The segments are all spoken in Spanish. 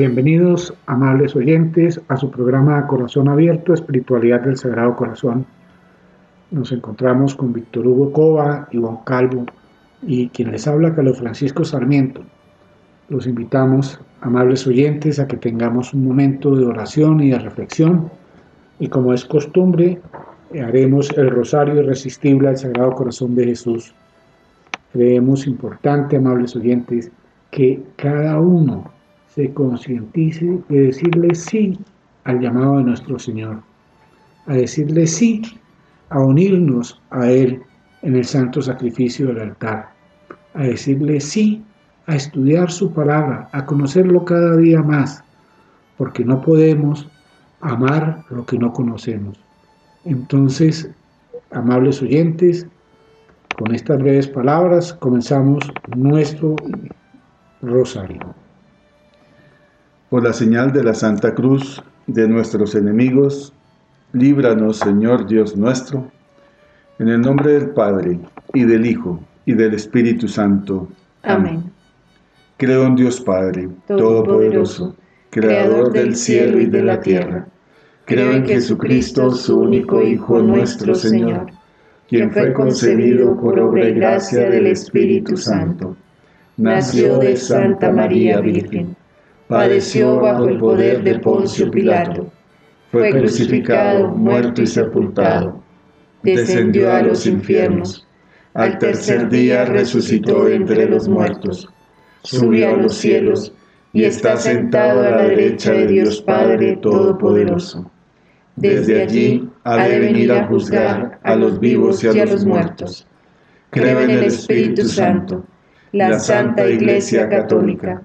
Bienvenidos, amables oyentes, a su programa Corazón Abierto, Espiritualidad del Sagrado Corazón. Nos encontramos con Víctor Hugo Cova, Iván Calvo y quien les habla, Carlos Francisco Sarmiento. Los invitamos, amables oyentes, a que tengamos un momento de oración y de reflexión y como es costumbre, haremos el rosario irresistible al Sagrado Corazón de Jesús. Creemos importante, amables oyentes, que cada uno se concientice de decirle sí al llamado de nuestro Señor, a decirle sí a unirnos a Él en el santo sacrificio del altar, a decirle sí a estudiar su palabra, a conocerlo cada día más, porque no podemos amar lo que no conocemos. Entonces, amables oyentes, con estas breves palabras comenzamos nuestro rosario. Por la señal de la Santa Cruz de nuestros enemigos, líbranos, Señor Dios nuestro, en el nombre del Padre, y del Hijo, y del Espíritu Santo. Amén. Creo en Dios Padre, Todopoderoso, Creador del cielo y de la tierra. Creo en Jesucristo, su único Hijo nuestro Señor, quien fue concebido por obra y gracia del Espíritu Santo. Nació de Santa María Virgen padeció bajo el poder de Poncio Pilato, fue crucificado, muerto y sepultado, descendió a los infiernos, al tercer día resucitó entre los muertos, subió a los cielos y está sentado a la derecha de Dios Padre Todopoderoso. Desde allí ha de venir a juzgar a los vivos y a los muertos. Creo en el Espíritu Santo, la Santa Iglesia Católica,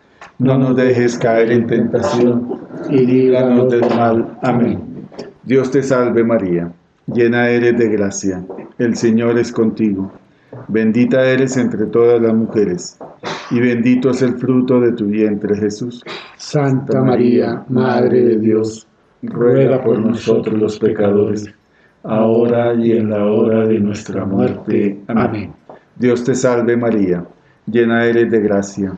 no nos dejes caer en tentación, y líbranos del mal. Amén. Dios te salve María, llena eres de gracia, el Señor es contigo. Bendita eres entre todas las mujeres, y bendito es el fruto de tu vientre Jesús. Santa María, Madre de Dios, ruega por nosotros los pecadores, ahora y en la hora de nuestra muerte. Amén. Dios te salve María, llena eres de gracia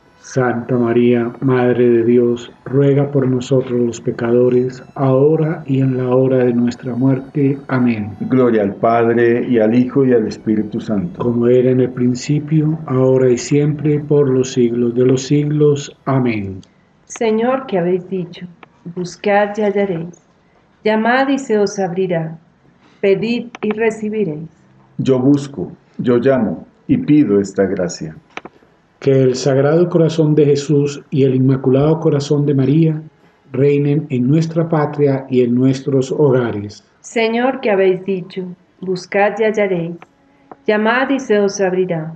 Santa María, Madre de Dios, ruega por nosotros los pecadores, ahora y en la hora de nuestra muerte. Amén. Gloria al Padre, y al Hijo, y al Espíritu Santo. Como era en el principio, ahora y siempre, por los siglos de los siglos. Amén. Señor, que habéis dicho, buscad y hallaréis, llamad y se os abrirá, pedid y recibiréis. Yo busco, yo llamo, y pido esta gracia que el Sagrado Corazón de Jesús y el Inmaculado Corazón de María reinen en nuestra patria y en nuestros hogares. Señor, que habéis dicho, buscad y hallaréis, llamad y se os abrirá,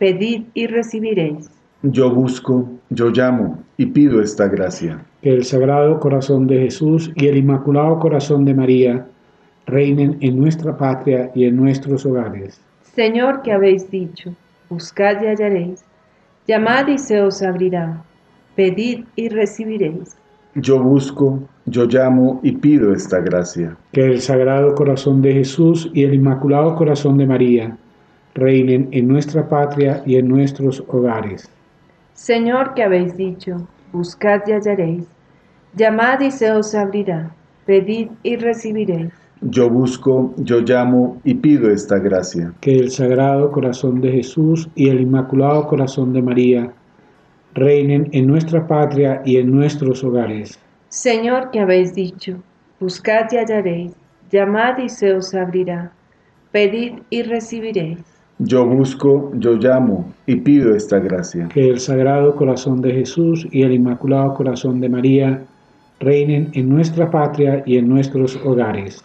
pedid y recibiréis. Yo busco, yo llamo y pido esta gracia. Que el Sagrado Corazón de Jesús y el Inmaculado Corazón de María reinen en nuestra patria y en nuestros hogares. Señor, que habéis dicho, buscad y hallaréis, Llamad y se os abrirá. Pedid y recibiréis. Yo busco, yo llamo y pido esta gracia. Que el Sagrado Corazón de Jesús y el Inmaculado Corazón de María reinen en nuestra patria y en nuestros hogares. Señor que habéis dicho, buscad y hallaréis. Llamad y se os abrirá. Pedid y recibiréis. Yo busco, yo llamo y pido esta gracia. Que el Sagrado Corazón de Jesús y el Inmaculado Corazón de María reinen en nuestra patria y en nuestros hogares. Señor que habéis dicho, buscad y hallaréis, Llamad y se os abrirá. Pedid y recibiréis. Yo busco, yo llamo y pido esta gracia. Que el Sagrado Corazón de Jesús y el Inmaculado Corazón de María reinen en nuestra patria y en nuestros hogares.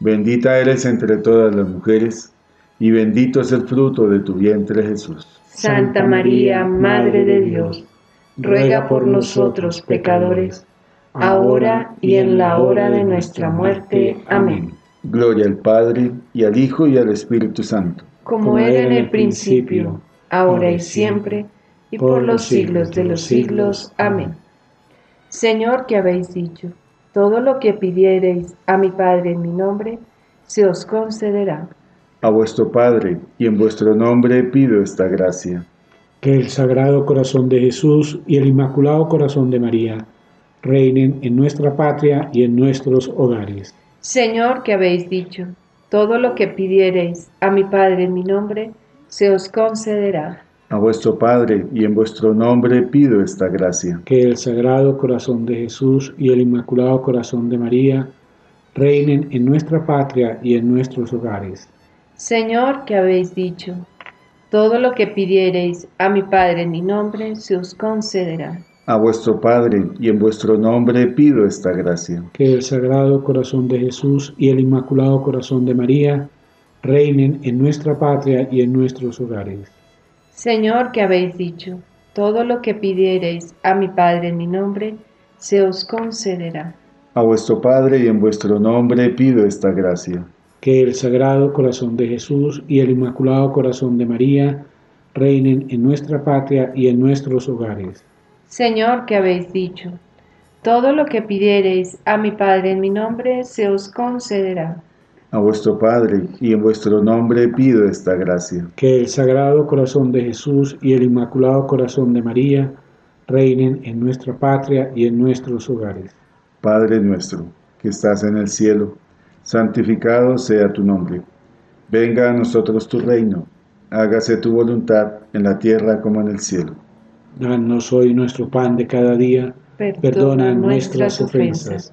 bendita eres entre todas las mujeres, y bendito es el fruto de tu vientre Jesús. Santa María, Madre de Dios, ruega por nosotros pecadores, ahora y en la hora de nuestra muerte. Amén. Gloria al Padre, y al Hijo, y al Espíritu Santo. Como era en el principio, ahora y siempre, y por los siglos de los siglos. Amén. Señor, que habéis dicho, todo lo que pidiereis a mi Padre en mi nombre, se os concederá. A vuestro Padre, y en vuestro nombre pido esta gracia. Que el Sagrado Corazón de Jesús y el Inmaculado Corazón de María reinen en nuestra patria y en nuestros hogares. Señor, que habéis dicho, todo lo que pidiereis a mi Padre en mi nombre, se os concederá. A vuestro Padre y en vuestro nombre pido esta gracia. Que el Sagrado Corazón de Jesús y el Inmaculado Corazón de María reinen en nuestra patria y en nuestros hogares. Señor, que habéis dicho, todo lo que pidiereis a mi Padre en mi nombre, se os concederá a vuestro Padre, y en vuestro nombre pido esta gracia. Que el Sagrado Corazón de Jesús y el Inmaculado Corazón de María reinen en nuestra patria y en nuestros hogares. Señor, que habéis dicho, todo lo que pidiereis a mi Padre en mi nombre, se os concederá. A vuestro Padre y en vuestro nombre pido esta gracia. Que el Sagrado Corazón de Jesús y el Inmaculado Corazón de María reinen en nuestra patria y en nuestros hogares Señor, que habéis dicho, todo lo que pidiereis a mi Padre en mi nombre, se os concederá. A vuestro Padre y en vuestro nombre pido esta gracia. Que el Sagrado Corazón de Jesús y el Inmaculado Corazón de María reinen en nuestra patria y en nuestros hogares. Padre nuestro, que estás en el cielo, santificado sea tu nombre. Venga a nosotros tu reino, hágase tu voluntad en la tierra como en el cielo. Danos hoy nuestro pan de cada día. Perdona nuestras ofensas,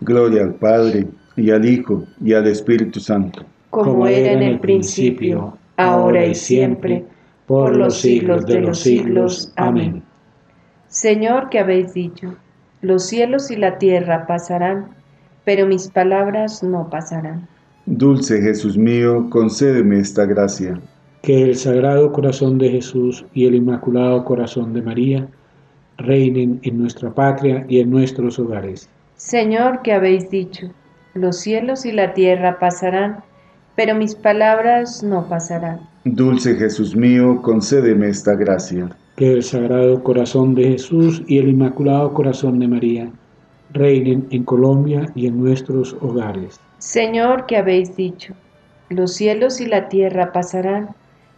Gloria al Padre, y al Hijo, y al Espíritu Santo. Como era en el principio, ahora y siempre, por los siglos de los siglos. Amén. Señor, que habéis dicho, los cielos y la tierra pasarán, pero mis palabras no pasarán. Dulce Jesús mío, concédeme esta gracia que el Sagrado Corazón de Jesús y el Inmaculado Corazón de María reinen en nuestra patria y en nuestros hogares. Señor, que habéis dicho, los cielos y la tierra pasarán, pero mis palabras no pasarán. Dulce Jesús mío, concédeme esta gracia. Que el Sagrado Corazón de Jesús y el Inmaculado Corazón de María reinen en Colombia y en nuestros hogares. Señor, que habéis dicho, los cielos y la tierra pasarán,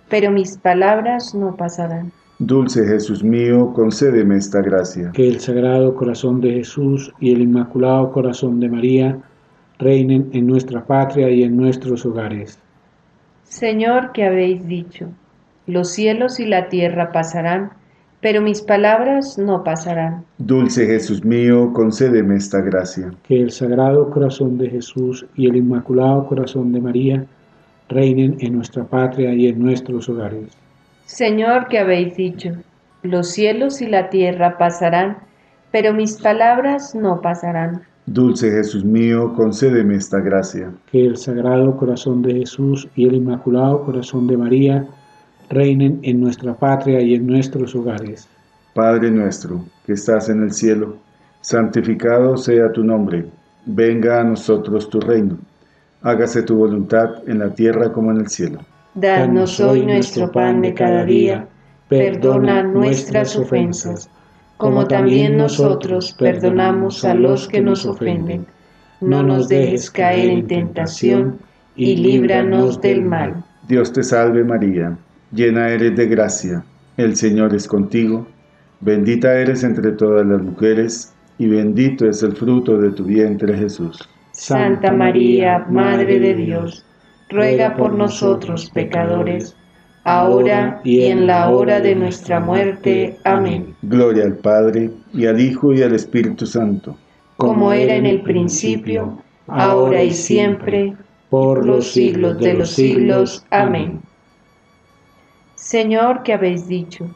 pero mis palabras no pasarán. Dulce Jesús mío, concédeme esta gracia. Que el Sagrado Corazón de Jesús y el Inmaculado Corazón de María reinen en nuestra patria y en nuestros hogares. Señor, que habéis dicho, los cielos y la tierra pasarán, pero mis palabras no pasarán. Dulce Jesús mío, concédeme esta gracia. Que el Sagrado Corazón de Jesús y el Inmaculado Corazón de María reinen en nuestra patria y en nuestros hogares. Señor, que habéis dicho, los cielos y la tierra pasarán, pero mis palabras no pasarán. Dulce Jesús mío, concédeme esta gracia. Que el Sagrado Corazón de Jesús y el Inmaculado Corazón de María reinen en nuestra patria y en nuestros hogares. Padre nuestro, que estás en el cielo, santificado sea tu nombre. Venga a nosotros tu reino. Hágase tu voluntad en la tierra como en el cielo. Danos hoy nuestro pan de cada día. Perdona nuestras ofensas como también nosotros perdonamos a los que nos ofenden. No nos dejes caer en tentación y líbranos del mal. Dios te salve María, llena eres de gracia, el Señor es contigo, bendita eres entre todas las mujeres, y bendito es el fruto de tu vientre Jesús. Santa María, Madre de Dios, ruega por nosotros pecadores, ahora y en la hora de nuestra muerte. Amén. Gloria al Padre, y al Hijo, y al Espíritu Santo. Como era en el principio, ahora y siempre, por los siglos de los siglos. Amén. Señor, que habéis dicho,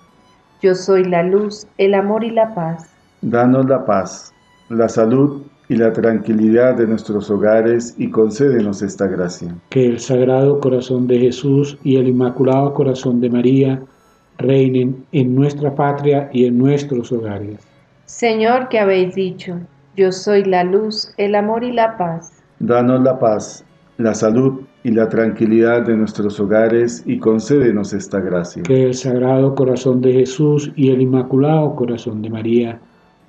yo soy la luz, el amor y la paz. Danos la paz, la salud y la tranquilidad de nuestros hogares y concédenos esta gracia. Que el Sagrado Corazón de Jesús y el Inmaculado Corazón de María reinen en nuestra patria y en nuestros hogares. Señor, que habéis dicho, yo soy la luz, el amor y la paz. Danos la paz, la salud y la tranquilidad de nuestros hogares y concédenos esta gracia. Que el Sagrado Corazón de Jesús y el Inmaculado Corazón de María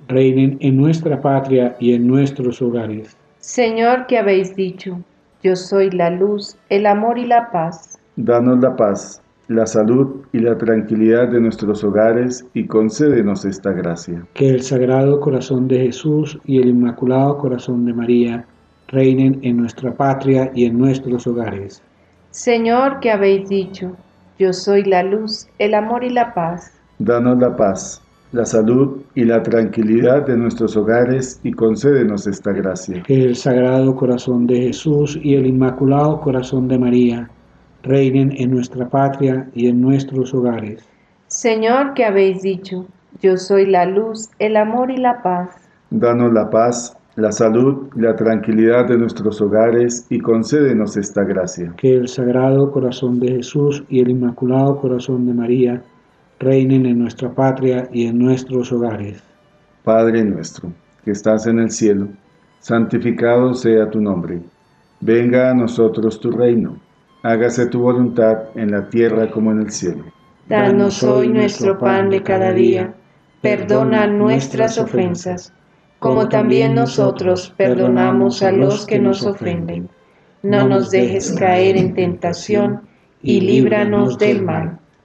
reinen en nuestra patria y en nuestros hogares. Señor, que habéis dicho, yo soy la luz, el amor y la paz. Danos la paz, la salud y la tranquilidad de nuestros hogares y concédenos esta gracia. Que el Sagrado Corazón de Jesús y el Inmaculado Corazón de María reinen en nuestra patria y en nuestros hogares. Señor, que habéis dicho, yo soy la luz, el amor y la paz. Danos la paz la salud y la tranquilidad de nuestros hogares y concédenos esta gracia. Que el Sagrado Corazón de Jesús y el Inmaculado Corazón de María reinen en nuestra patria y en nuestros hogares. Señor, que habéis dicho, yo soy la luz, el amor y la paz. Danos la paz, la salud y la tranquilidad de nuestros hogares y concédenos esta gracia. Que el Sagrado Corazón de Jesús y el Inmaculado Corazón de María reinen en nuestra patria y en nuestros hogares. Padre nuestro, que estás en el cielo, santificado sea tu nombre. Venga a nosotros tu reino. Hágase tu voluntad en la tierra como en el cielo. Danos hoy nuestro pan de cada día. Perdona nuestras ofensas, como también nosotros perdonamos a los que nos ofenden. No nos dejes caer en tentación y líbranos del mal.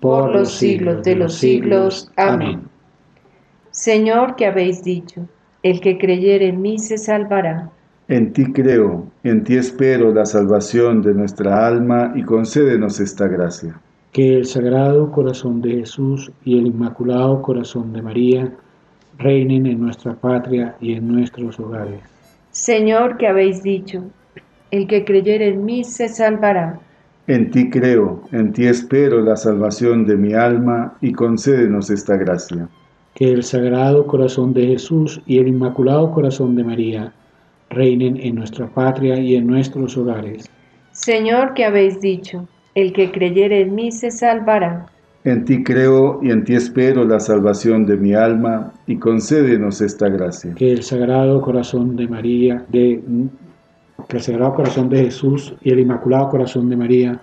por los siglos de los siglos. Amén. Señor, que habéis dicho, el que creyere en mí se salvará. En ti creo, en ti espero la salvación de nuestra alma y concédenos esta gracia. Que el Sagrado Corazón de Jesús y el Inmaculado Corazón de María reinen en nuestra patria y en nuestros hogares. Señor, que habéis dicho, el que creyere en mí se salvará. En ti creo, en ti espero la salvación de mi alma y concédenos esta gracia. Que el Sagrado Corazón de Jesús y el Inmaculado Corazón de María reinen en nuestra patria y en nuestros hogares. Señor, que habéis dicho, el que creyere en mí se salvará. En ti creo y en ti espero la salvación de mi alma y concédenos esta gracia. Que el Sagrado Corazón de María, de que el Sagrado Corazón de Jesús y el Inmaculado Corazón de María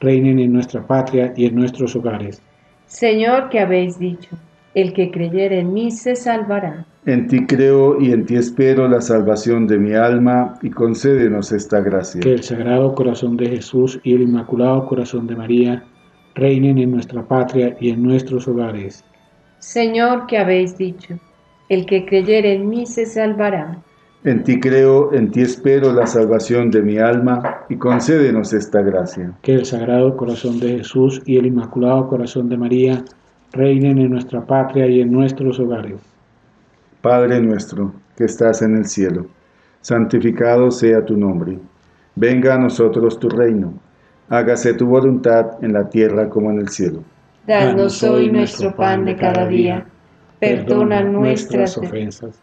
reinen en nuestra patria y en nuestros hogares. Señor, que habéis dicho, el que creyere en mí se salvará. En ti creo y en ti espero la salvación de mi alma y concédenos esta gracia. Que el Sagrado Corazón de Jesús y el Inmaculado Corazón de María reinen en nuestra patria y en nuestros hogares. Señor, que habéis dicho, el que creyere en mí se salvará. En ti creo, en ti espero la salvación de mi alma y concédenos esta gracia. Que el Sagrado Corazón de Jesús y el Inmaculado Corazón de María reinen en nuestra patria y en nuestros hogares. Padre nuestro, que estás en el cielo, santificado sea tu nombre. Venga a nosotros tu reino. Hágase tu voluntad en la tierra como en el cielo. Danos hoy nuestro pan de cada día. Perdona nuestras ofensas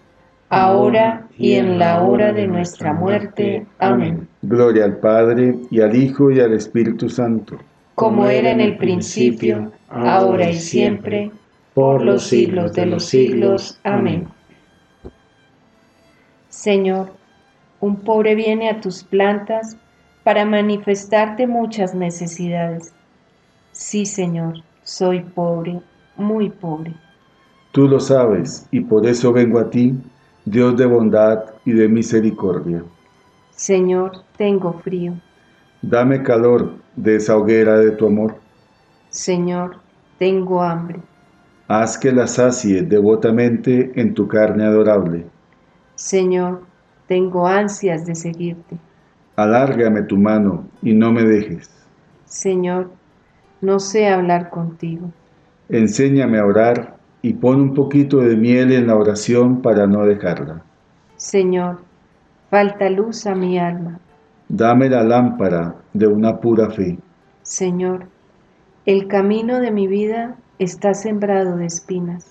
ahora y en la hora de nuestra muerte. Amén. Gloria al Padre, y al Hijo, y al Espíritu Santo. Como era en el principio, ahora y siempre, por los siglos de los siglos. Amén. Señor, un pobre viene a tus plantas para manifestarte muchas necesidades. Sí, Señor, soy pobre, muy pobre. Tú lo sabes, y por eso vengo a ti Dios de bondad y de misericordia. Señor, tengo frío. Dame calor de esa hoguera de tu amor. Señor, tengo hambre. Haz que la sacie devotamente en tu carne adorable. Señor, tengo ansias de seguirte. Alárgame tu mano y no me dejes. Señor, no sé hablar contigo. Enséñame a orar y pon un poquito de miel en la oración para no dejarla. Señor, falta luz a mi alma. Dame la lámpara de una pura fe. Señor, el camino de mi vida está sembrado de espinas.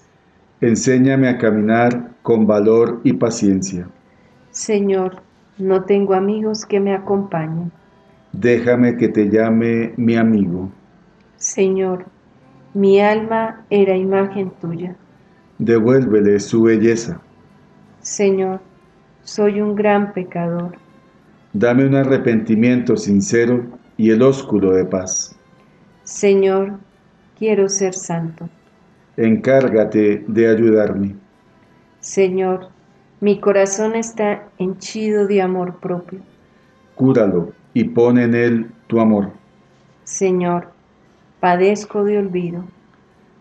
Enséñame a caminar con valor y paciencia. Señor, no tengo amigos que me acompañen. Déjame que te llame mi amigo. Señor, mi alma era imagen tuya. Devuélvele su belleza. Señor, soy un gran pecador. Dame un arrepentimiento sincero y el ósculo de paz. Señor, quiero ser santo. Encárgate de ayudarme. Señor, mi corazón está henchido de amor propio. Cúralo y pon en él tu amor. Señor, padezco de olvido.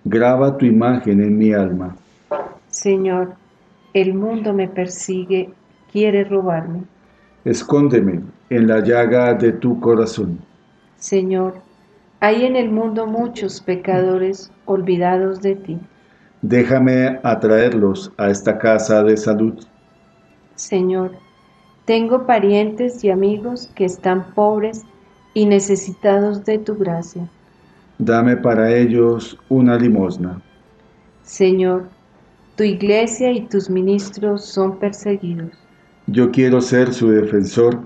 Graba tu imagen en mi alma. Señor, el mundo me persigue, quiere robarme. Escóndeme en la llaga de tu corazón. Señor, hay en el mundo muchos pecadores olvidados de ti. Déjame atraerlos a esta casa de salud. Señor, tengo parientes y amigos que están pobres y necesitados de tu gracia dame para ellos una limosna. Señor, tu iglesia y tus ministros son perseguidos. Yo quiero ser su defensor,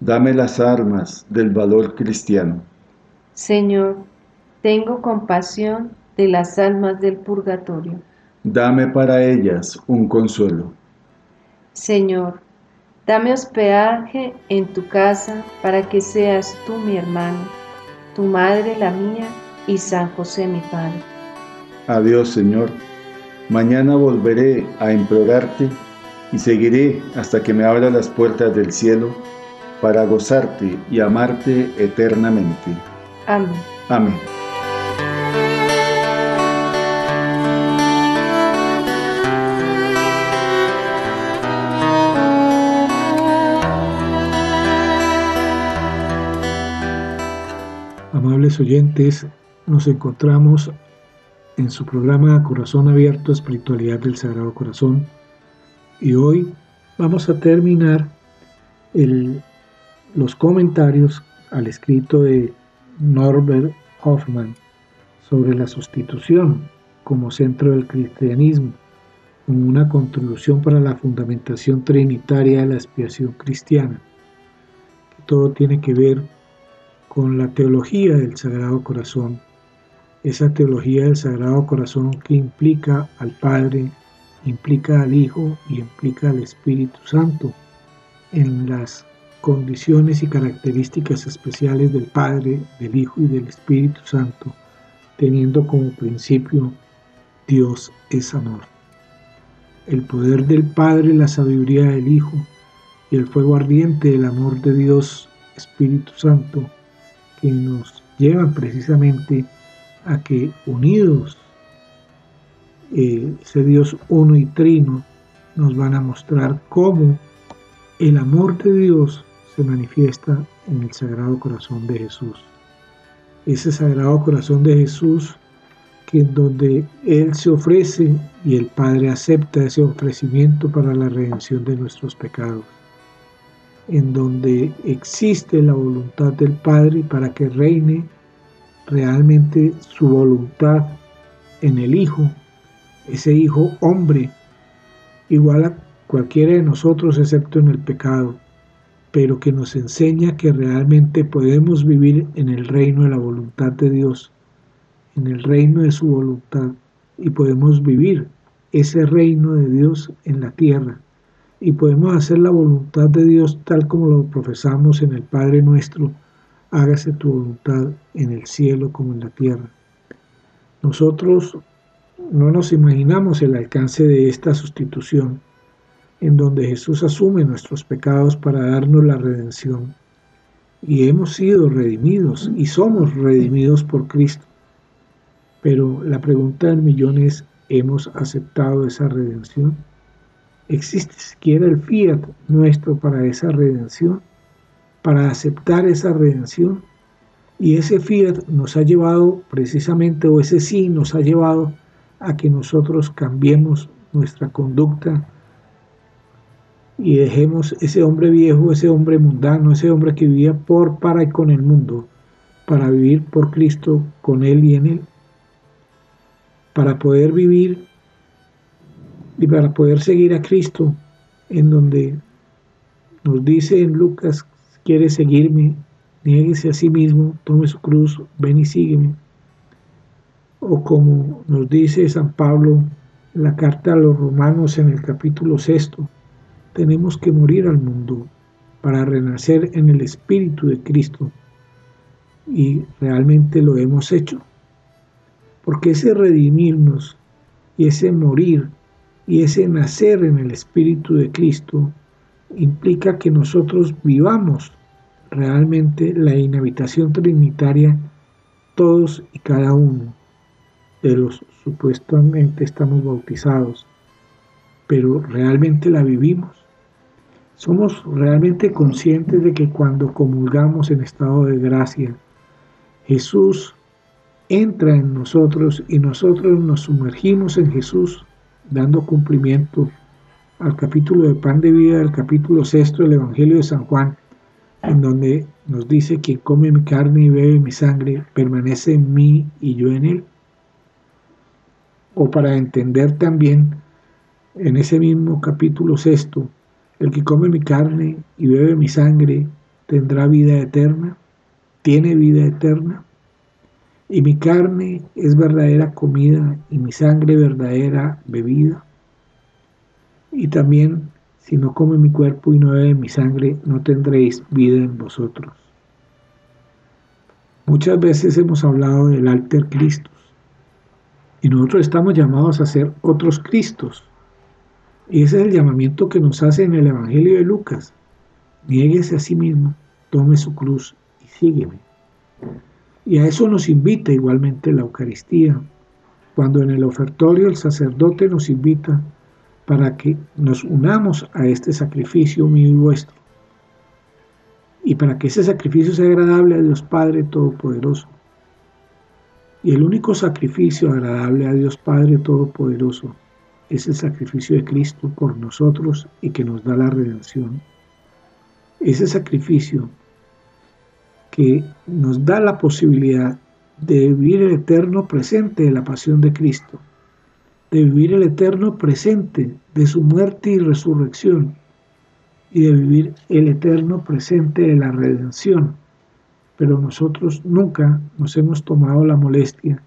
dame las armas del valor cristiano. Señor, tengo compasión de las almas del purgatorio. Dame para ellas un consuelo. Señor, dame hospedaje en tu casa para que seas tú mi hermano, tu madre la mía y San José mi Padre. Adiós Señor, mañana volveré a implorarte y seguiré hasta que me abra las puertas del cielo para gozarte y amarte eternamente. Amén. Amén. Amables oyentes, nos encontramos en su programa Corazón Abierto, Espiritualidad del Sagrado Corazón. Y hoy vamos a terminar los comentarios al escrito de Norbert Hoffman sobre la sustitución como centro del cristianismo, como una contribución para la fundamentación trinitaria de la expiación cristiana. todo tiene que ver con la teología del Sagrado Corazón esa teología del Sagrado Corazón que implica al Padre, implica al Hijo y implica al Espíritu Santo en las condiciones y características especiales del Padre, del Hijo y del Espíritu Santo, teniendo como principio Dios es amor. El poder del Padre, la sabiduría del Hijo y el fuego ardiente del amor de Dios Espíritu Santo que nos llevan precisamente a que unidos eh, ese Dios uno y trino nos van a mostrar cómo el amor de Dios se manifiesta en el Sagrado Corazón de Jesús. Ese Sagrado Corazón de Jesús que en donde Él se ofrece y el Padre acepta ese ofrecimiento para la redención de nuestros pecados en donde existe la voluntad del Padre para que reine realmente su voluntad en el Hijo, ese Hijo hombre, igual a cualquiera de nosotros excepto en el pecado, pero que nos enseña que realmente podemos vivir en el reino de la voluntad de Dios, en el reino de su voluntad, y podemos vivir ese reino de Dios en la tierra y podemos hacer la voluntad de Dios tal como lo profesamos en el Padre nuestro, hágase tu voluntad en el cielo como en la tierra. Nosotros no nos imaginamos el alcance de esta sustitución, en donde Jesús asume nuestros pecados para darnos la redención. Y hemos sido redimidos y somos redimidos por Cristo. Pero la pregunta del millón es, ¿hemos aceptado esa redención? ¿Existe siquiera el fiat nuestro para esa redención? Para aceptar esa redención. Y ese fiat nos ha llevado precisamente, o ese sí nos ha llevado a que nosotros cambiemos nuestra conducta y dejemos ese hombre viejo, ese hombre mundano, ese hombre que vivía por, para y con el mundo, para vivir por Cristo, con Él y en Él, para poder vivir y para poder seguir a Cristo, en donde nos dice en Lucas, quiere seguirme, nieguese a sí mismo, tome su cruz, ven y sígueme. O como nos dice San Pablo en la carta a los romanos en el capítulo sexto, tenemos que morir al mundo para renacer en el Espíritu de Cristo. Y realmente lo hemos hecho. Porque ese redimirnos y ese morir y ese nacer en el Espíritu de Cristo implica que nosotros vivamos realmente la inhabitación trinitaria todos y cada uno de los supuestamente estamos bautizados, pero realmente la vivimos. Somos realmente conscientes de que cuando comulgamos en estado de gracia, Jesús entra en nosotros y nosotros nos sumergimos en Jesús dando cumplimiento al capítulo de pan de vida del capítulo sexto del Evangelio de San Juan, en donde nos dice que come mi carne y bebe mi sangre, permanece en mí y yo en él. O para entender también en ese mismo capítulo sexto, el que come mi carne y bebe mi sangre tendrá vida eterna, tiene vida eterna y mi carne es verdadera comida y mi sangre verdadera bebida. Y también, si no come mi cuerpo y no bebe mi sangre, no tendréis vida en vosotros. Muchas veces hemos hablado del alter Cristo y nosotros estamos llamados a ser otros Cristos. Y ese es el llamamiento que nos hace en el Evangelio de Lucas. Niéguese a sí mismo, tome su cruz y sígueme. Y a eso nos invita igualmente la Eucaristía, cuando en el ofertorio el sacerdote nos invita para que nos unamos a este sacrificio mío y vuestro, y para que ese sacrificio sea agradable a Dios Padre Todopoderoso. Y el único sacrificio agradable a Dios Padre Todopoderoso es el sacrificio de Cristo por nosotros y que nos da la redención. Ese sacrificio que nos da la posibilidad de vivir el eterno presente de la pasión de Cristo, de vivir el eterno presente de su muerte y resurrección, y de vivir el eterno presente de la redención. Pero nosotros nunca nos hemos tomado la molestia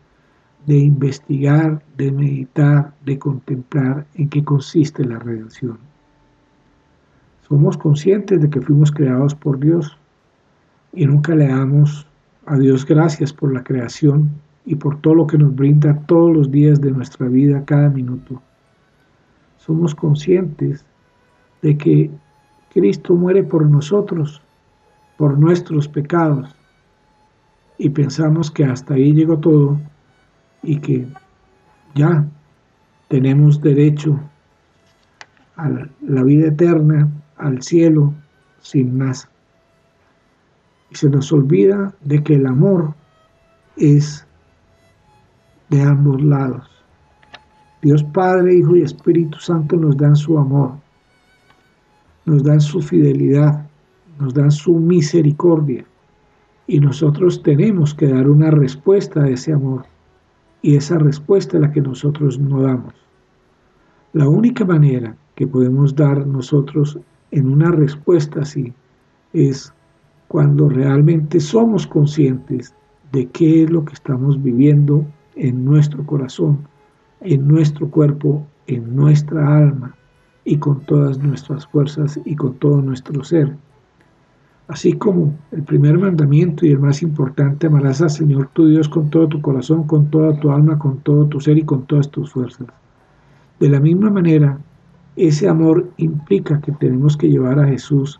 de investigar, de meditar, de contemplar en qué consiste la redención. Somos conscientes de que fuimos creados por Dios y nunca le damos a Dios gracias por la creación y por todo lo que nos brinda todos los días de nuestra vida, cada minuto. Somos conscientes de que Cristo muere por nosotros, por nuestros pecados, y pensamos que hasta ahí llegó todo y que ya tenemos derecho a la vida eterna, al cielo, sin más. Y se nos olvida de que el amor es de ambos lados. Dios Padre, Hijo y Espíritu Santo nos dan su amor, nos dan su fidelidad, nos dan su misericordia. Y nosotros tenemos que dar una respuesta a ese amor. Y esa respuesta es la que nosotros no damos. La única manera que podemos dar nosotros en una respuesta así es cuando realmente somos conscientes de qué es lo que estamos viviendo en nuestro corazón, en nuestro cuerpo, en nuestra alma y con todas nuestras fuerzas y con todo nuestro ser. Así como el primer mandamiento y el más importante, amarás al Señor tu Dios con todo tu corazón, con toda tu alma, con todo tu ser y con todas tus fuerzas. De la misma manera, ese amor implica que tenemos que llevar a Jesús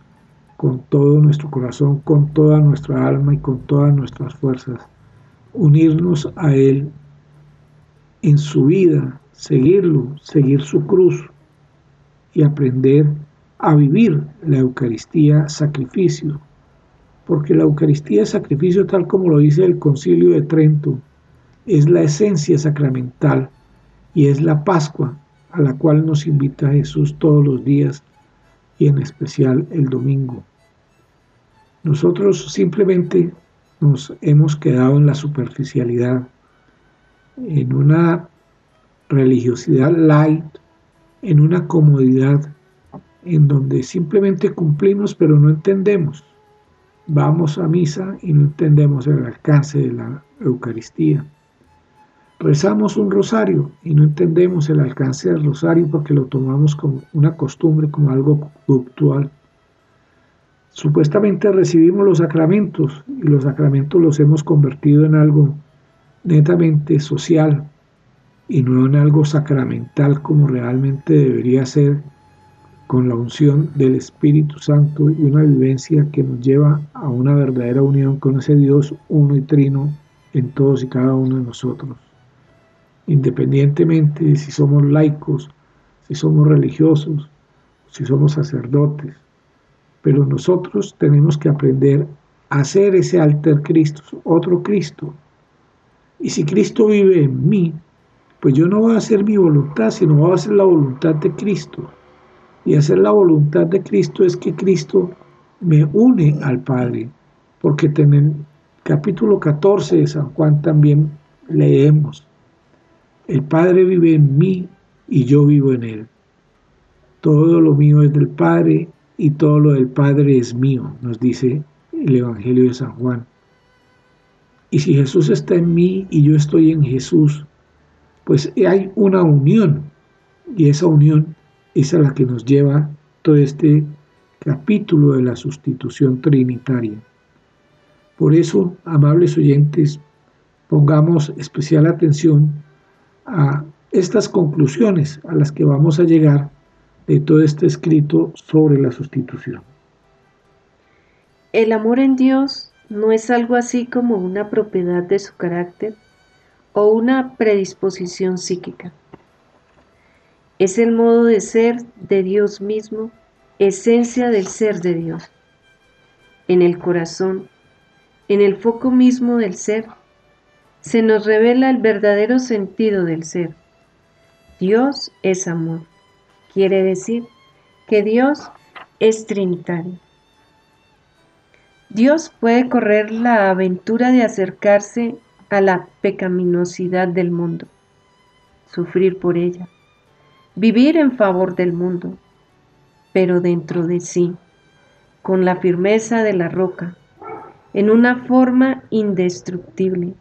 con todo nuestro corazón, con toda nuestra alma y con todas nuestras fuerzas. Unirnos a Él en su vida, seguirlo, seguir su cruz y aprender a vivir la Eucaristía sacrificio, porque la Eucaristía sacrificio, tal como lo dice el Concilio de Trento, es la esencia sacramental y es la Pascua a la cual nos invita Jesús todos los días y en especial el domingo. Nosotros simplemente nos hemos quedado en la superficialidad, en una religiosidad light, en una comodidad en donde simplemente cumplimos pero no entendemos. Vamos a misa y no entendemos el alcance de la Eucaristía. Rezamos un rosario y no entendemos el alcance del rosario porque lo tomamos como una costumbre, como algo puntual. Supuestamente recibimos los sacramentos y los sacramentos los hemos convertido en algo netamente social y no en algo sacramental como realmente debería ser con la unción del Espíritu Santo y una vivencia que nos lleva a una verdadera unión con ese Dios uno y trino en todos y cada uno de nosotros. Independientemente de si somos laicos, si somos religiosos, si somos sacerdotes, pero nosotros tenemos que aprender a hacer ese alter Cristo, otro Cristo. Y si Cristo vive en mí, pues yo no voy a hacer mi voluntad, sino voy a hacer la voluntad de Cristo. Y hacer la voluntad de Cristo es que Cristo me une al Padre, porque en el capítulo 14 de San Juan también leemos, el Padre vive en mí y yo vivo en él. Todo lo mío es del Padre y todo lo del Padre es mío, nos dice el Evangelio de San Juan. Y si Jesús está en mí y yo estoy en Jesús, pues hay una unión y esa unión es a la que nos lleva todo este capítulo de la sustitución trinitaria. Por eso, amables oyentes, pongamos especial atención a estas conclusiones a las que vamos a llegar de todo este escrito sobre la sustitución. El amor en Dios no es algo así como una propiedad de su carácter o una predisposición psíquica. Es el modo de ser de Dios mismo, esencia del ser de Dios. En el corazón, en el foco mismo del ser, se nos revela el verdadero sentido del ser. Dios es amor. Quiere decir que Dios es trinitario. Dios puede correr la aventura de acercarse a la pecaminosidad del mundo, sufrir por ella, vivir en favor del mundo, pero dentro de sí, con la firmeza de la roca, en una forma indestructible.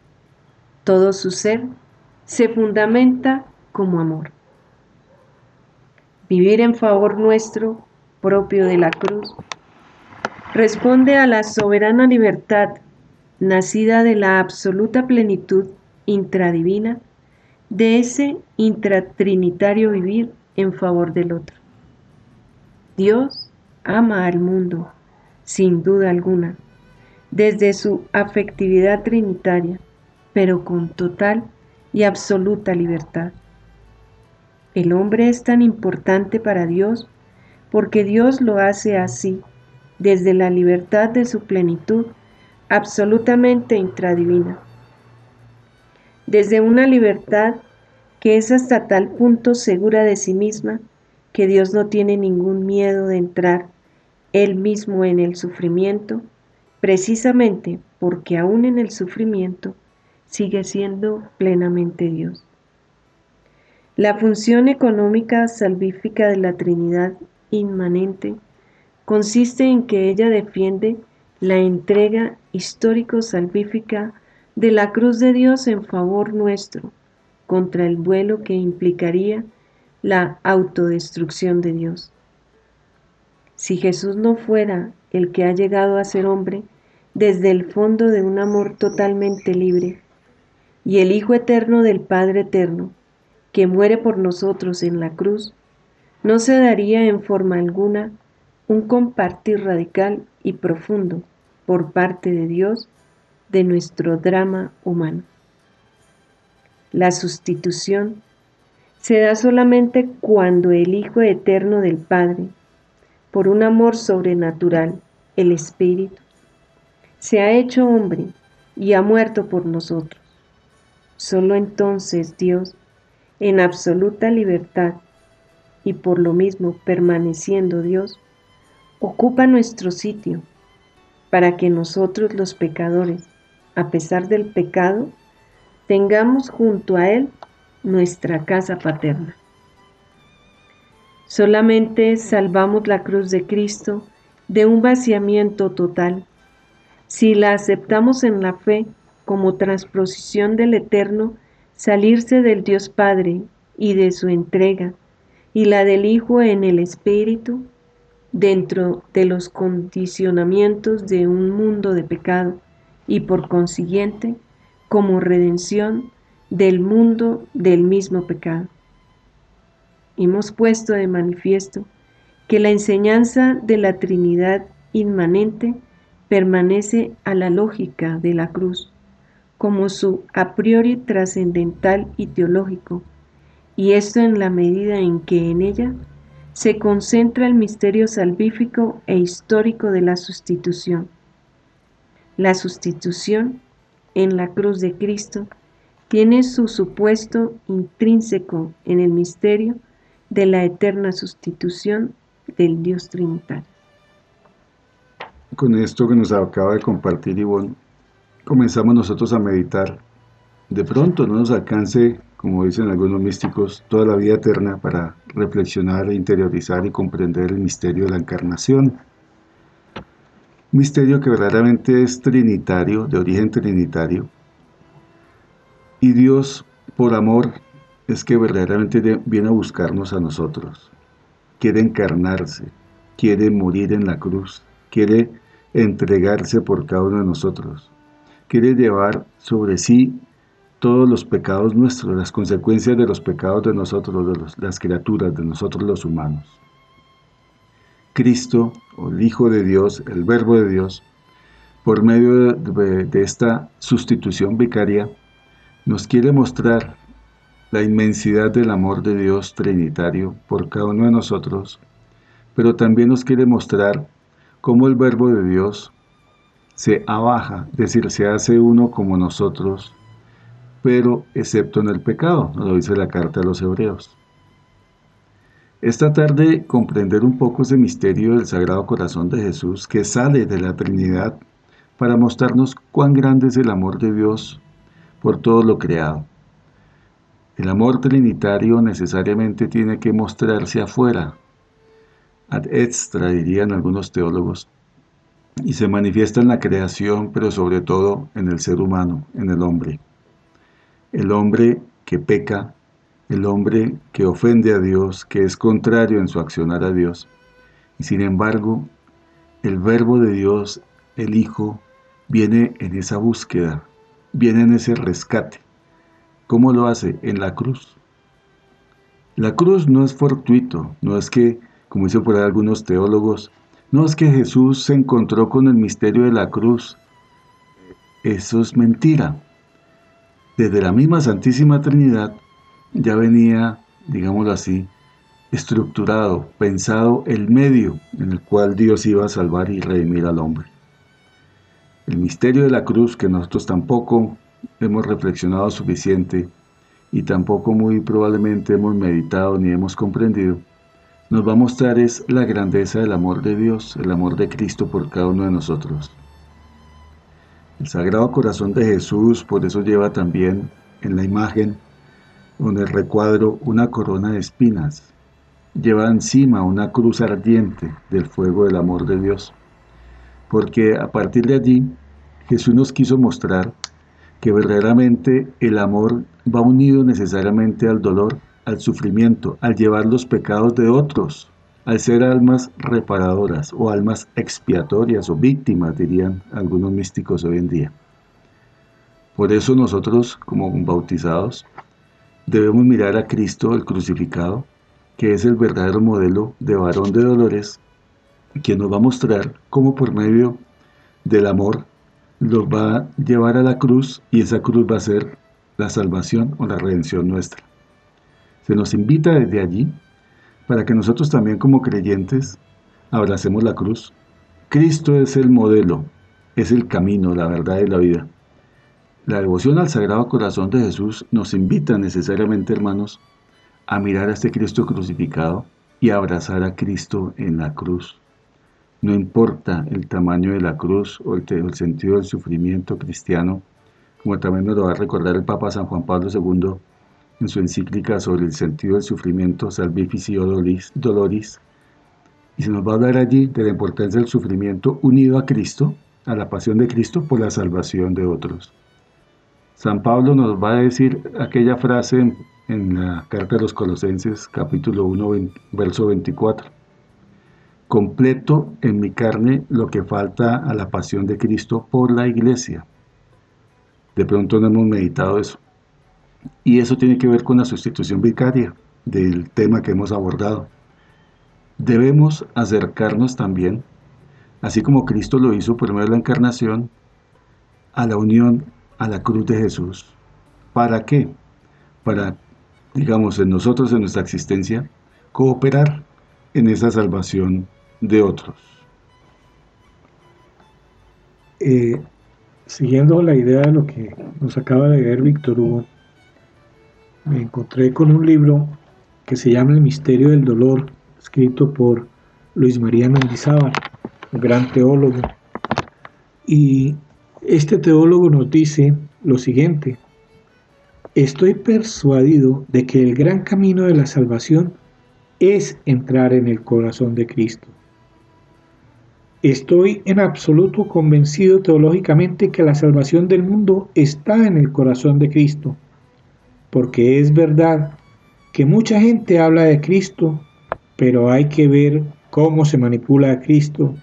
Todo su ser se fundamenta como amor. Vivir en favor nuestro propio de la cruz, responde a la soberana libertad nacida de la absoluta plenitud intradivina de ese intratrinitario vivir en favor del otro. Dios ama al mundo, sin duda alguna, desde su afectividad trinitaria, pero con total y absoluta libertad. El hombre es tan importante para Dios porque Dios lo hace así, desde la libertad de su plenitud absolutamente intradivina. Desde una libertad que es hasta tal punto segura de sí misma que Dios no tiene ningún miedo de entrar él mismo en el sufrimiento, precisamente porque aún en el sufrimiento sigue siendo plenamente Dios. La función económica salvífica de la Trinidad inmanente consiste en que ella defiende la entrega histórico-salvífica de la cruz de Dios en favor nuestro contra el vuelo que implicaría la autodestrucción de Dios. Si Jesús no fuera el que ha llegado a ser hombre desde el fondo de un amor totalmente libre, y el Hijo eterno del Padre eterno, que muere por nosotros en la cruz, no se daría en forma alguna un compartir radical y profundo por parte de Dios de nuestro drama humano. La sustitución se da solamente cuando el Hijo Eterno del Padre, por un amor sobrenatural, el Espíritu, se ha hecho hombre y ha muerto por nosotros. Solo entonces Dios, en absoluta libertad y por lo mismo permaneciendo Dios, ocupa nuestro sitio para que nosotros los pecadores, a pesar del pecado, tengamos junto a Él nuestra casa paterna. Solamente salvamos la cruz de Cristo de un vaciamiento total si la aceptamos en la fe como transposición del Eterno, salirse del Dios Padre y de su entrega, y la del Hijo en el Espíritu, dentro de los condicionamientos de un mundo de pecado y por consiguiente como redención del mundo del mismo pecado. Hemos puesto de manifiesto que la enseñanza de la Trinidad inmanente permanece a la lógica de la cruz como su a priori trascendental y teológico, y esto en la medida en que en ella se concentra el misterio salvífico e histórico de la sustitución. La sustitución en la cruz de Cristo tiene su supuesto intrínseco en el misterio de la eterna sustitución del Dios Trinitario. Con esto que nos acaba de compartir Ivonne, comenzamos nosotros a meditar. De pronto no nos alcance como dicen algunos místicos, toda la vida eterna para reflexionar, interiorizar y comprender el misterio de la encarnación. misterio que verdaderamente es trinitario, de origen trinitario. Y Dios, por amor, es que verdaderamente viene a buscarnos a nosotros. Quiere encarnarse, quiere morir en la cruz, quiere entregarse por cada uno de nosotros. Quiere llevar sobre sí todos los pecados nuestros, las consecuencias de los pecados de nosotros, de las criaturas, de nosotros los humanos. Cristo, el Hijo de Dios, el Verbo de Dios, por medio de, de esta sustitución vicaria, nos quiere mostrar la inmensidad del amor de Dios trinitario por cada uno de nosotros, pero también nos quiere mostrar cómo el Verbo de Dios se abaja, es decir, se hace uno como nosotros pero excepto en el pecado, nos lo dice la carta a los hebreos. Esta tarde comprender un poco ese misterio del Sagrado Corazón de Jesús que sale de la Trinidad para mostrarnos cuán grande es el amor de Dios por todo lo creado. El amor trinitario necesariamente tiene que mostrarse afuera, ad extra dirían algunos teólogos, y se manifiesta en la creación, pero sobre todo en el ser humano, en el hombre el hombre que peca, el hombre que ofende a Dios, que es contrario en su accionar a Dios, Y sin embargo, el verbo de Dios, el Hijo, viene en esa búsqueda, viene en ese rescate. ¿Cómo lo hace? En la cruz. La cruz no es fortuito, no es que, como dicen por ahí algunos teólogos, no es que Jesús se encontró con el misterio de la cruz. Eso es mentira. Desde la misma Santísima Trinidad ya venía, digámoslo así, estructurado, pensado el medio en el cual Dios iba a salvar y redimir al hombre. El misterio de la cruz que nosotros tampoco hemos reflexionado suficiente y tampoco muy probablemente hemos meditado ni hemos comprendido, nos va a mostrar es la grandeza del amor de Dios, el amor de Cristo por cada uno de nosotros. El Sagrado Corazón de Jesús por eso lleva también en la imagen o en el recuadro una corona de espinas. Lleva encima una cruz ardiente del fuego del amor de Dios. Porque a partir de allí Jesús nos quiso mostrar que verdaderamente el amor va unido necesariamente al dolor al sufrimiento, al llevar los pecados de otros, al ser almas reparadoras o almas expiatorias o víctimas, dirían algunos místicos hoy en día. Por eso nosotros, como bautizados, debemos mirar a Cristo el crucificado, que es el verdadero modelo de varón de dolores, que nos va a mostrar cómo por medio del amor los va a llevar a la cruz y esa cruz va a ser la salvación o la redención nuestra. Se nos invita desde allí para que nosotros también como creyentes abracemos la cruz. Cristo es el modelo, es el camino, la verdad y la vida. La devoción al Sagrado Corazón de Jesús nos invita necesariamente, hermanos, a mirar a este Cristo crucificado y a abrazar a Cristo en la cruz. No importa el tamaño de la cruz o el, sentido del sufrimiento cristiano, como también nos lo va a recordar el Papa San Juan Pablo II en su encíclica sobre el sentido del sufrimiento Salvifici Doloris, Doloris, y se nos va a hablar allí de la importancia del sufrimiento unido a Cristo, a la pasión de Cristo por la salvación de otros. San Pablo nos va a decir aquella frase en, la carta de los Colosenses, capítulo 1, verso 24. Completo en mi carne lo que falta a la pasión de Cristo por la iglesia. De pronto no hemos meditado eso. Y eso tiene que ver con la sustitución vicaria del tema que hemos abordado. Debemos acercarnos también, así como Cristo lo hizo por medio de la encarnación, a la unión a la cruz de Jesús. ¿Para qué? Para, digamos, en nosotros, en nuestra existencia, cooperar en esa salvación de otros. Eh, siguiendo la idea de lo que nos acaba de leer Víctor Hugo, me encontré con un libro que se llama El misterio del dolor, escrito por Luis María Mendizábal, un gran teólogo. Y este teólogo nos dice lo siguiente, estoy persuadido de que el gran camino de la salvación es entrar en el corazón de Cristo. Estoy en absoluto convencido teológicamente que la salvación del mundo está en el corazón de Cristo porque es verdad que mucha gente habla de Cristo, pero hay que ver cómo se manipula a Cristo,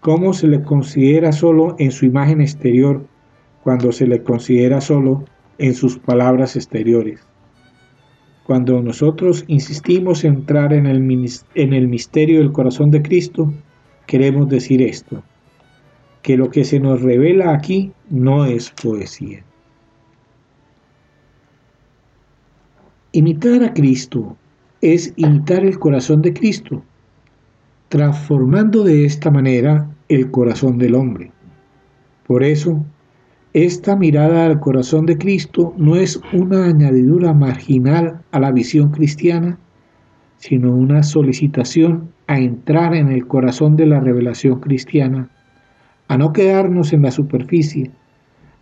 cómo se le considera solo en su imagen exterior, cuando se le considera solo en sus palabras exteriores. Cuando nosotros insistimos en entrar en el, el misterio del corazón de Cristo, queremos decir esto, que lo que se nos revela aquí no es poesía. Imitar a Cristo es imitar el corazón de Cristo, transformando de esta manera el corazón del hombre. Por eso, esta mirada al corazón de Cristo no es una añadidura marginal a la visión cristiana, sino una solicitación a entrar en el corazón de la revelación cristiana, a no quedarnos en la superficie,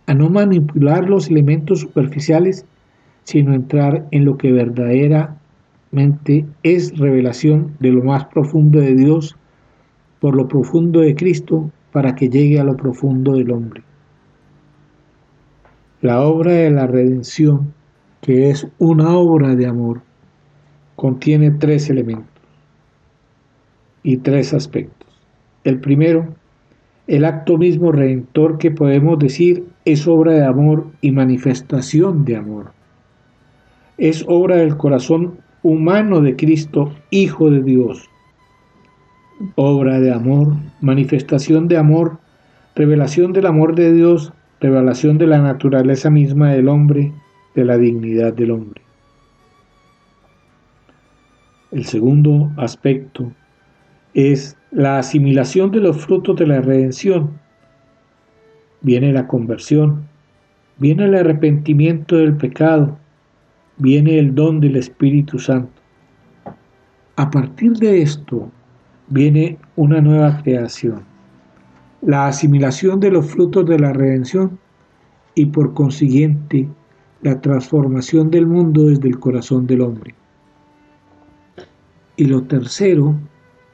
a no manipular los elementos superficiales sino entrar en lo que verdaderamente es revelación de lo más profundo de Dios por lo profundo de Cristo para que llegue a lo profundo del hombre. La obra de la redención, que es una obra de amor, contiene tres elementos. y tres aspectos. El primero, el acto mismo redentor que podemos decir es obra de amor y manifestación de amor. Es obra del corazón humano de Cristo, Hijo de Dios. Obra de amor, manifestación de amor, revelación del amor de Dios, revelación de la naturaleza misma del hombre, de la dignidad del hombre. El segundo aspecto es la asimilación de los frutos de la redención. Viene la conversión, viene el arrepentimiento del pecado, viene el don del Espíritu Santo. A partir de esto viene una nueva creación, la asimilación de los frutos de la redención y por consiguiente la transformación del mundo desde el corazón del hombre. Y lo tercero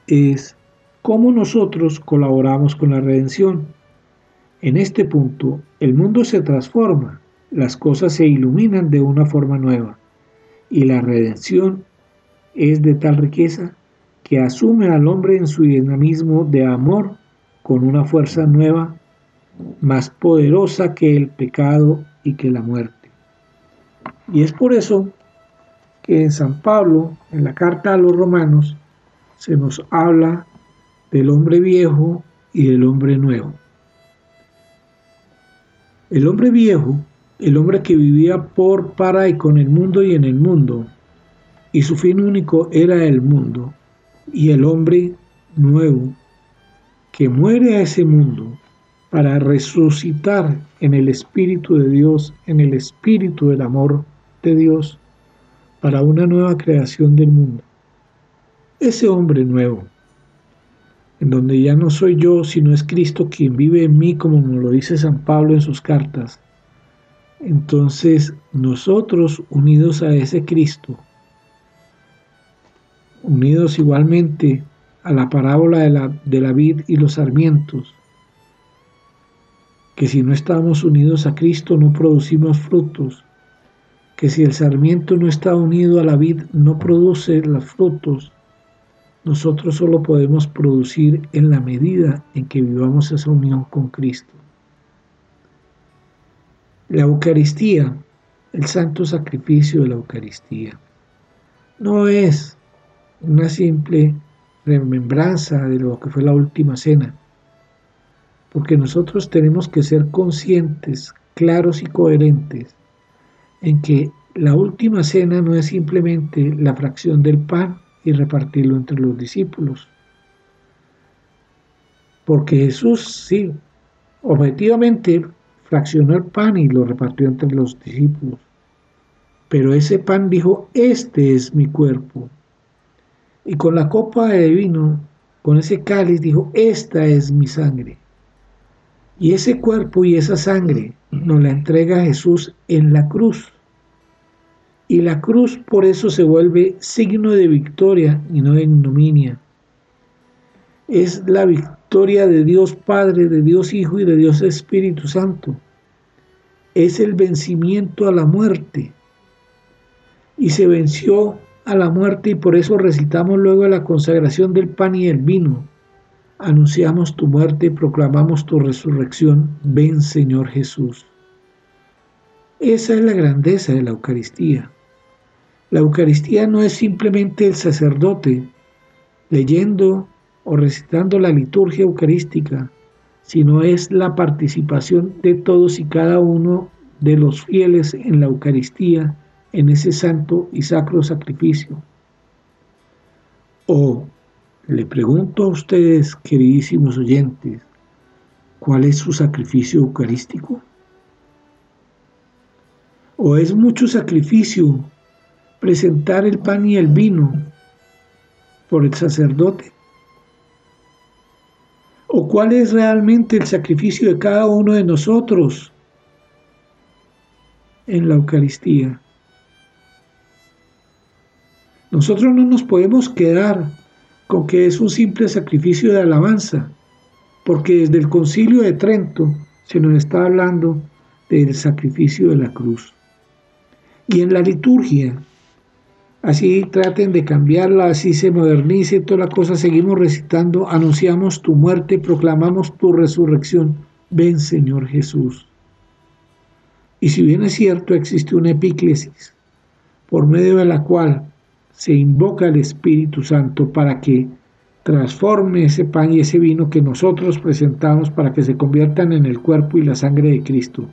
es cómo nosotros colaboramos con la redención. En este punto, el mundo se transforma, las cosas se iluminan de una forma nueva y la redención es de tal riqueza que asume al hombre en su dinamismo de amor con una fuerza nueva, más poderosa que el pecado y que la muerte. Y es por eso que en San Pablo, en la carta a los romanos, se nos habla del hombre viejo y del hombre nuevo. El hombre viejo, el hombre que vivía por, para y con el mundo y en el mundo, y su fin único era el mundo, y el hombre nuevo, que muere a ese mundo para resucitar en el Espíritu de Dios, en el Espíritu del amor de Dios, para una nueva creación del mundo ese hombre nuevo, en donde ya no soy yo, sino es Cristo quien vive en mí, como nos lo dice San Pablo en sus cartas. Entonces nosotros, unidos a ese Cristo, unidos igualmente a la parábola de la, vid y los sarmientos, que si no estamos unidos a Cristo no producimos frutos, que si el sarmiento no está unido a la vid no produce los frutos, nosotros solo podemos producir en la medida en que vivamos esa unión con Cristo. La Eucaristía, el santo sacrificio de la Eucaristía, no es una simple remembranza de lo que fue la última cena, porque nosotros tenemos que ser conscientes, claros y coherentes en que la última cena no es simplemente la fracción del pan y repartirlo entre los discípulos. Porque Jesús, sí, objetivamente fraccionó el pan y lo repartió entre los discípulos. Pero ese pan dijo, este es mi cuerpo. Y con la copa de vino, con ese cáliz, dijo, esta es mi sangre. Y ese cuerpo y esa sangre nos la entrega Jesús en la cruz y la cruz por eso se vuelve signo de victoria y no de ignominia. Es la victoria de Dios Padre, de Dios Hijo y de Dios Espíritu Santo. Es el vencimiento a la muerte. Y se venció a la muerte y por eso recitamos luego la consagración del pan y el vino. Anunciamos tu muerte proclamamos tu resurrección. Ven Señor Jesús. Esa es la grandeza de la Eucaristía. La Eucaristía no es simplemente el sacerdote leyendo o recitando la liturgia eucarística, sino es la participación de todos y cada uno de los fieles en la Eucaristía, en ese santo y sacro sacrificio. O le pregunto a ustedes, queridísimos oyentes, ¿cuál es su sacrificio eucarístico? ¿O es mucho sacrificio presentar el pan y el vino por el sacerdote? ¿O cuál es realmente el sacrificio de cada uno de nosotros en la Eucaristía? Nosotros no nos podemos quedar con que es un simple sacrificio de alabanza, porque desde el concilio de Trento se nos está hablando del sacrificio de la cruz. Y en la liturgia así traten de cambiarla, así se modernice toda la cosa, seguimos recitando, anunciamos tu muerte, proclamamos tu resurrección. Ven Señor Jesús. Y si bien es cierto, existe una epíclesis, por medio de la cual se invoca al Espíritu Santo para que transforme ese pan y ese vino que nosotros presentamos para que se conviertan en el cuerpo y la sangre de Cristo.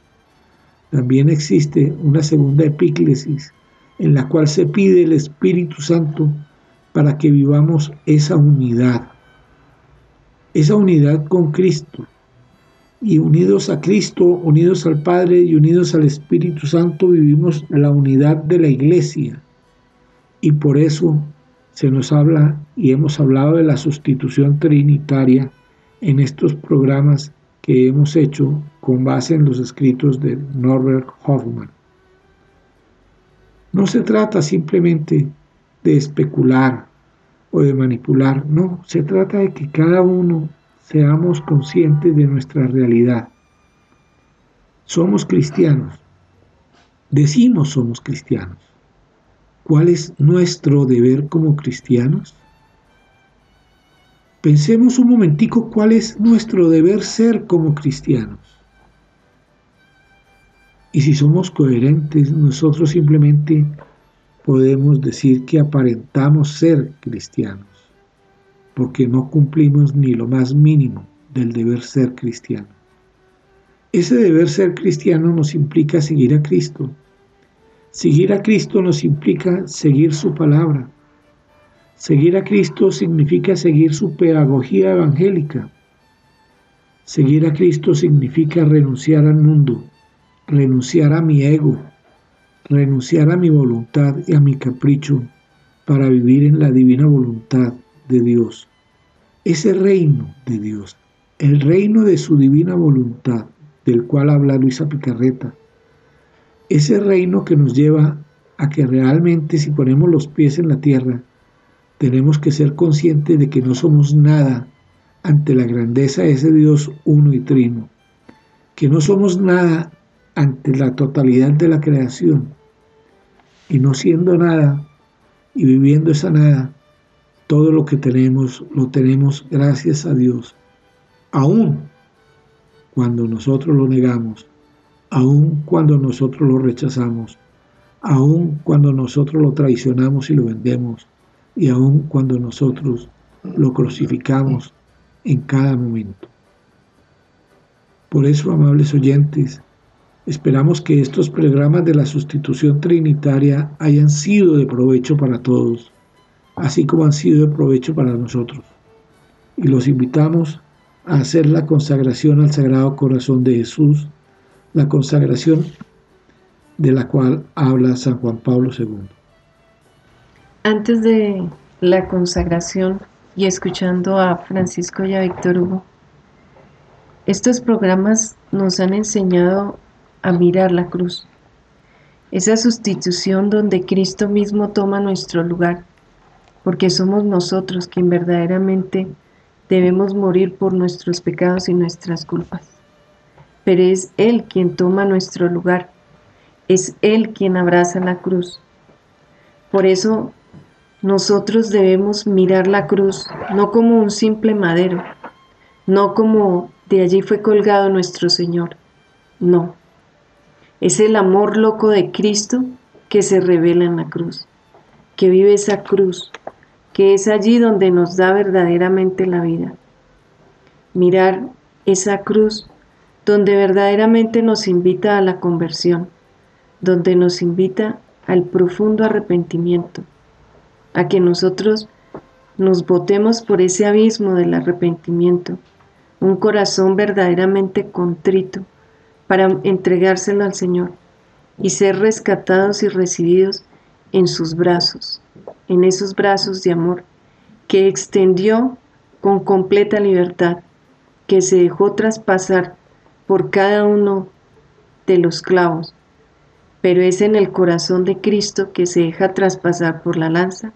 También existe una segunda epíclesis en la cual se pide el Espíritu Santo para que vivamos esa unidad, esa unidad con Cristo. Y unidos a Cristo, unidos al Padre y unidos al Espíritu Santo, vivimos la unidad de la iglesia. Y por eso se nos habla y hemos hablado de la sustitución trinitaria en estos programas que hemos hecho con base en los escritos de Norbert Hoffman. No se trata simplemente de especular o de manipular, no, se trata de que cada uno seamos conscientes de nuestra realidad. Somos cristianos, decimos somos cristianos. ¿Cuál es nuestro deber como cristianos? Pensemos un momentico cuál es nuestro deber ser como cristianos. Y si somos coherentes, nosotros simplemente podemos decir que aparentamos ser cristianos, porque no cumplimos ni lo más mínimo del deber ser cristiano. Ese deber ser cristiano nos implica seguir a Cristo. Seguir a Cristo nos implica seguir su palabra. Seguir a Cristo significa seguir su pedagogía evangélica. Seguir a Cristo significa renunciar al mundo, renunciar a mi ego, renunciar a mi voluntad y a mi capricho para vivir en la divina voluntad de Dios. Ese reino de Dios, el reino de su divina voluntad, del cual habla Luisa Picarreta, ese reino que nos lleva a que realmente si ponemos los pies en la tierra, tenemos que ser conscientes de que no somos nada ante la grandeza de ese Dios uno y trino, que no somos nada ante la totalidad de la creación y no siendo nada y viviendo esa nada, todo lo que tenemos lo tenemos gracias a Dios, aún cuando nosotros lo negamos, aún cuando nosotros lo rechazamos, aún cuando nosotros lo traicionamos y lo vendemos, y aún cuando nosotros lo crucificamos en cada momento. Por eso, amables oyentes, Esperamos que estos programas de la sustitución trinitaria hayan sido de provecho para todos, así como han sido de provecho para nosotros. Y los invitamos a hacer la consagración al Sagrado Corazón de Jesús, la consagración de la cual habla San Juan Pablo II. Antes de la consagración y escuchando a Francisco y a Víctor Hugo, estos programas nos han enseñado a mirar la cruz. Esa sustitución donde Cristo mismo toma nuestro lugar, porque somos nosotros quien verdaderamente debemos morir por nuestros pecados y nuestras culpas. Pero es Él quien toma nuestro lugar, es Él quien abraza la cruz. Por eso nosotros debemos mirar la cruz no como un simple madero, no como de allí fue colgado nuestro Señor, no, es el amor loco de Cristo que se revela en la cruz, que vive esa cruz, que es allí donde nos da verdaderamente la vida. Mirar esa cruz donde verdaderamente nos invita a la conversión, donde nos invita al profundo arrepentimiento, a que nosotros nos botemos por ese abismo del arrepentimiento, un corazón verdaderamente contrito, para entregárselo al Señor y ser rescatados y recibidos en sus brazos, en esos brazos de amor que extendió con completa libertad, que se dejó traspasar por cada uno de los clavos, pero es en el corazón de Cristo que se deja traspasar por la lanza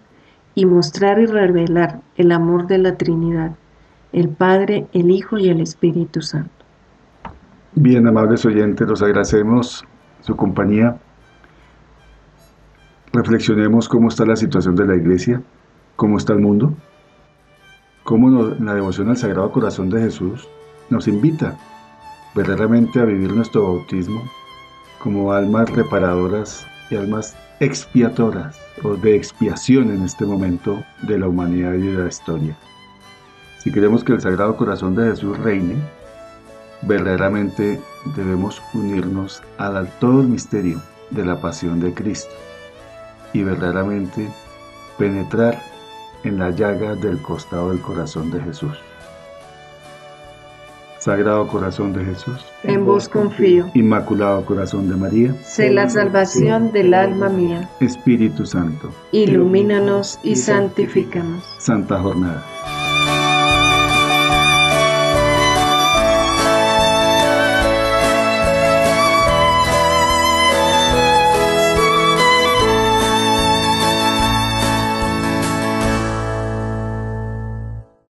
y mostrar y revelar el amor de la Trinidad, el Padre, el Hijo y el Espíritu Santo. Bien, amables oyentes, los agradecemos su compañía. reflexionemos cómo está la situación de la iglesia, cómo está el mundo, cómo la devoción al Sagrado Corazón de Jesús nos invita verdaderamente a vivir nuestro bautismo como almas reparadoras y almas expiatoras o de expiación en este momento de la humanidad y de la historia. Si queremos que el Sagrado Corazón de Jesús reine, verdaderamente debemos unirnos al todo el misterio de la pasión de Cristo y verdaderamente penetrar en la llaga del costado del corazón de Jesús. Sagrado Corazón de Jesús, en vos confío. Inmaculado Corazón de María, sé la salvación del alma mía. Espíritu Santo, ilumínanos y santifícanos. Santa Jornada.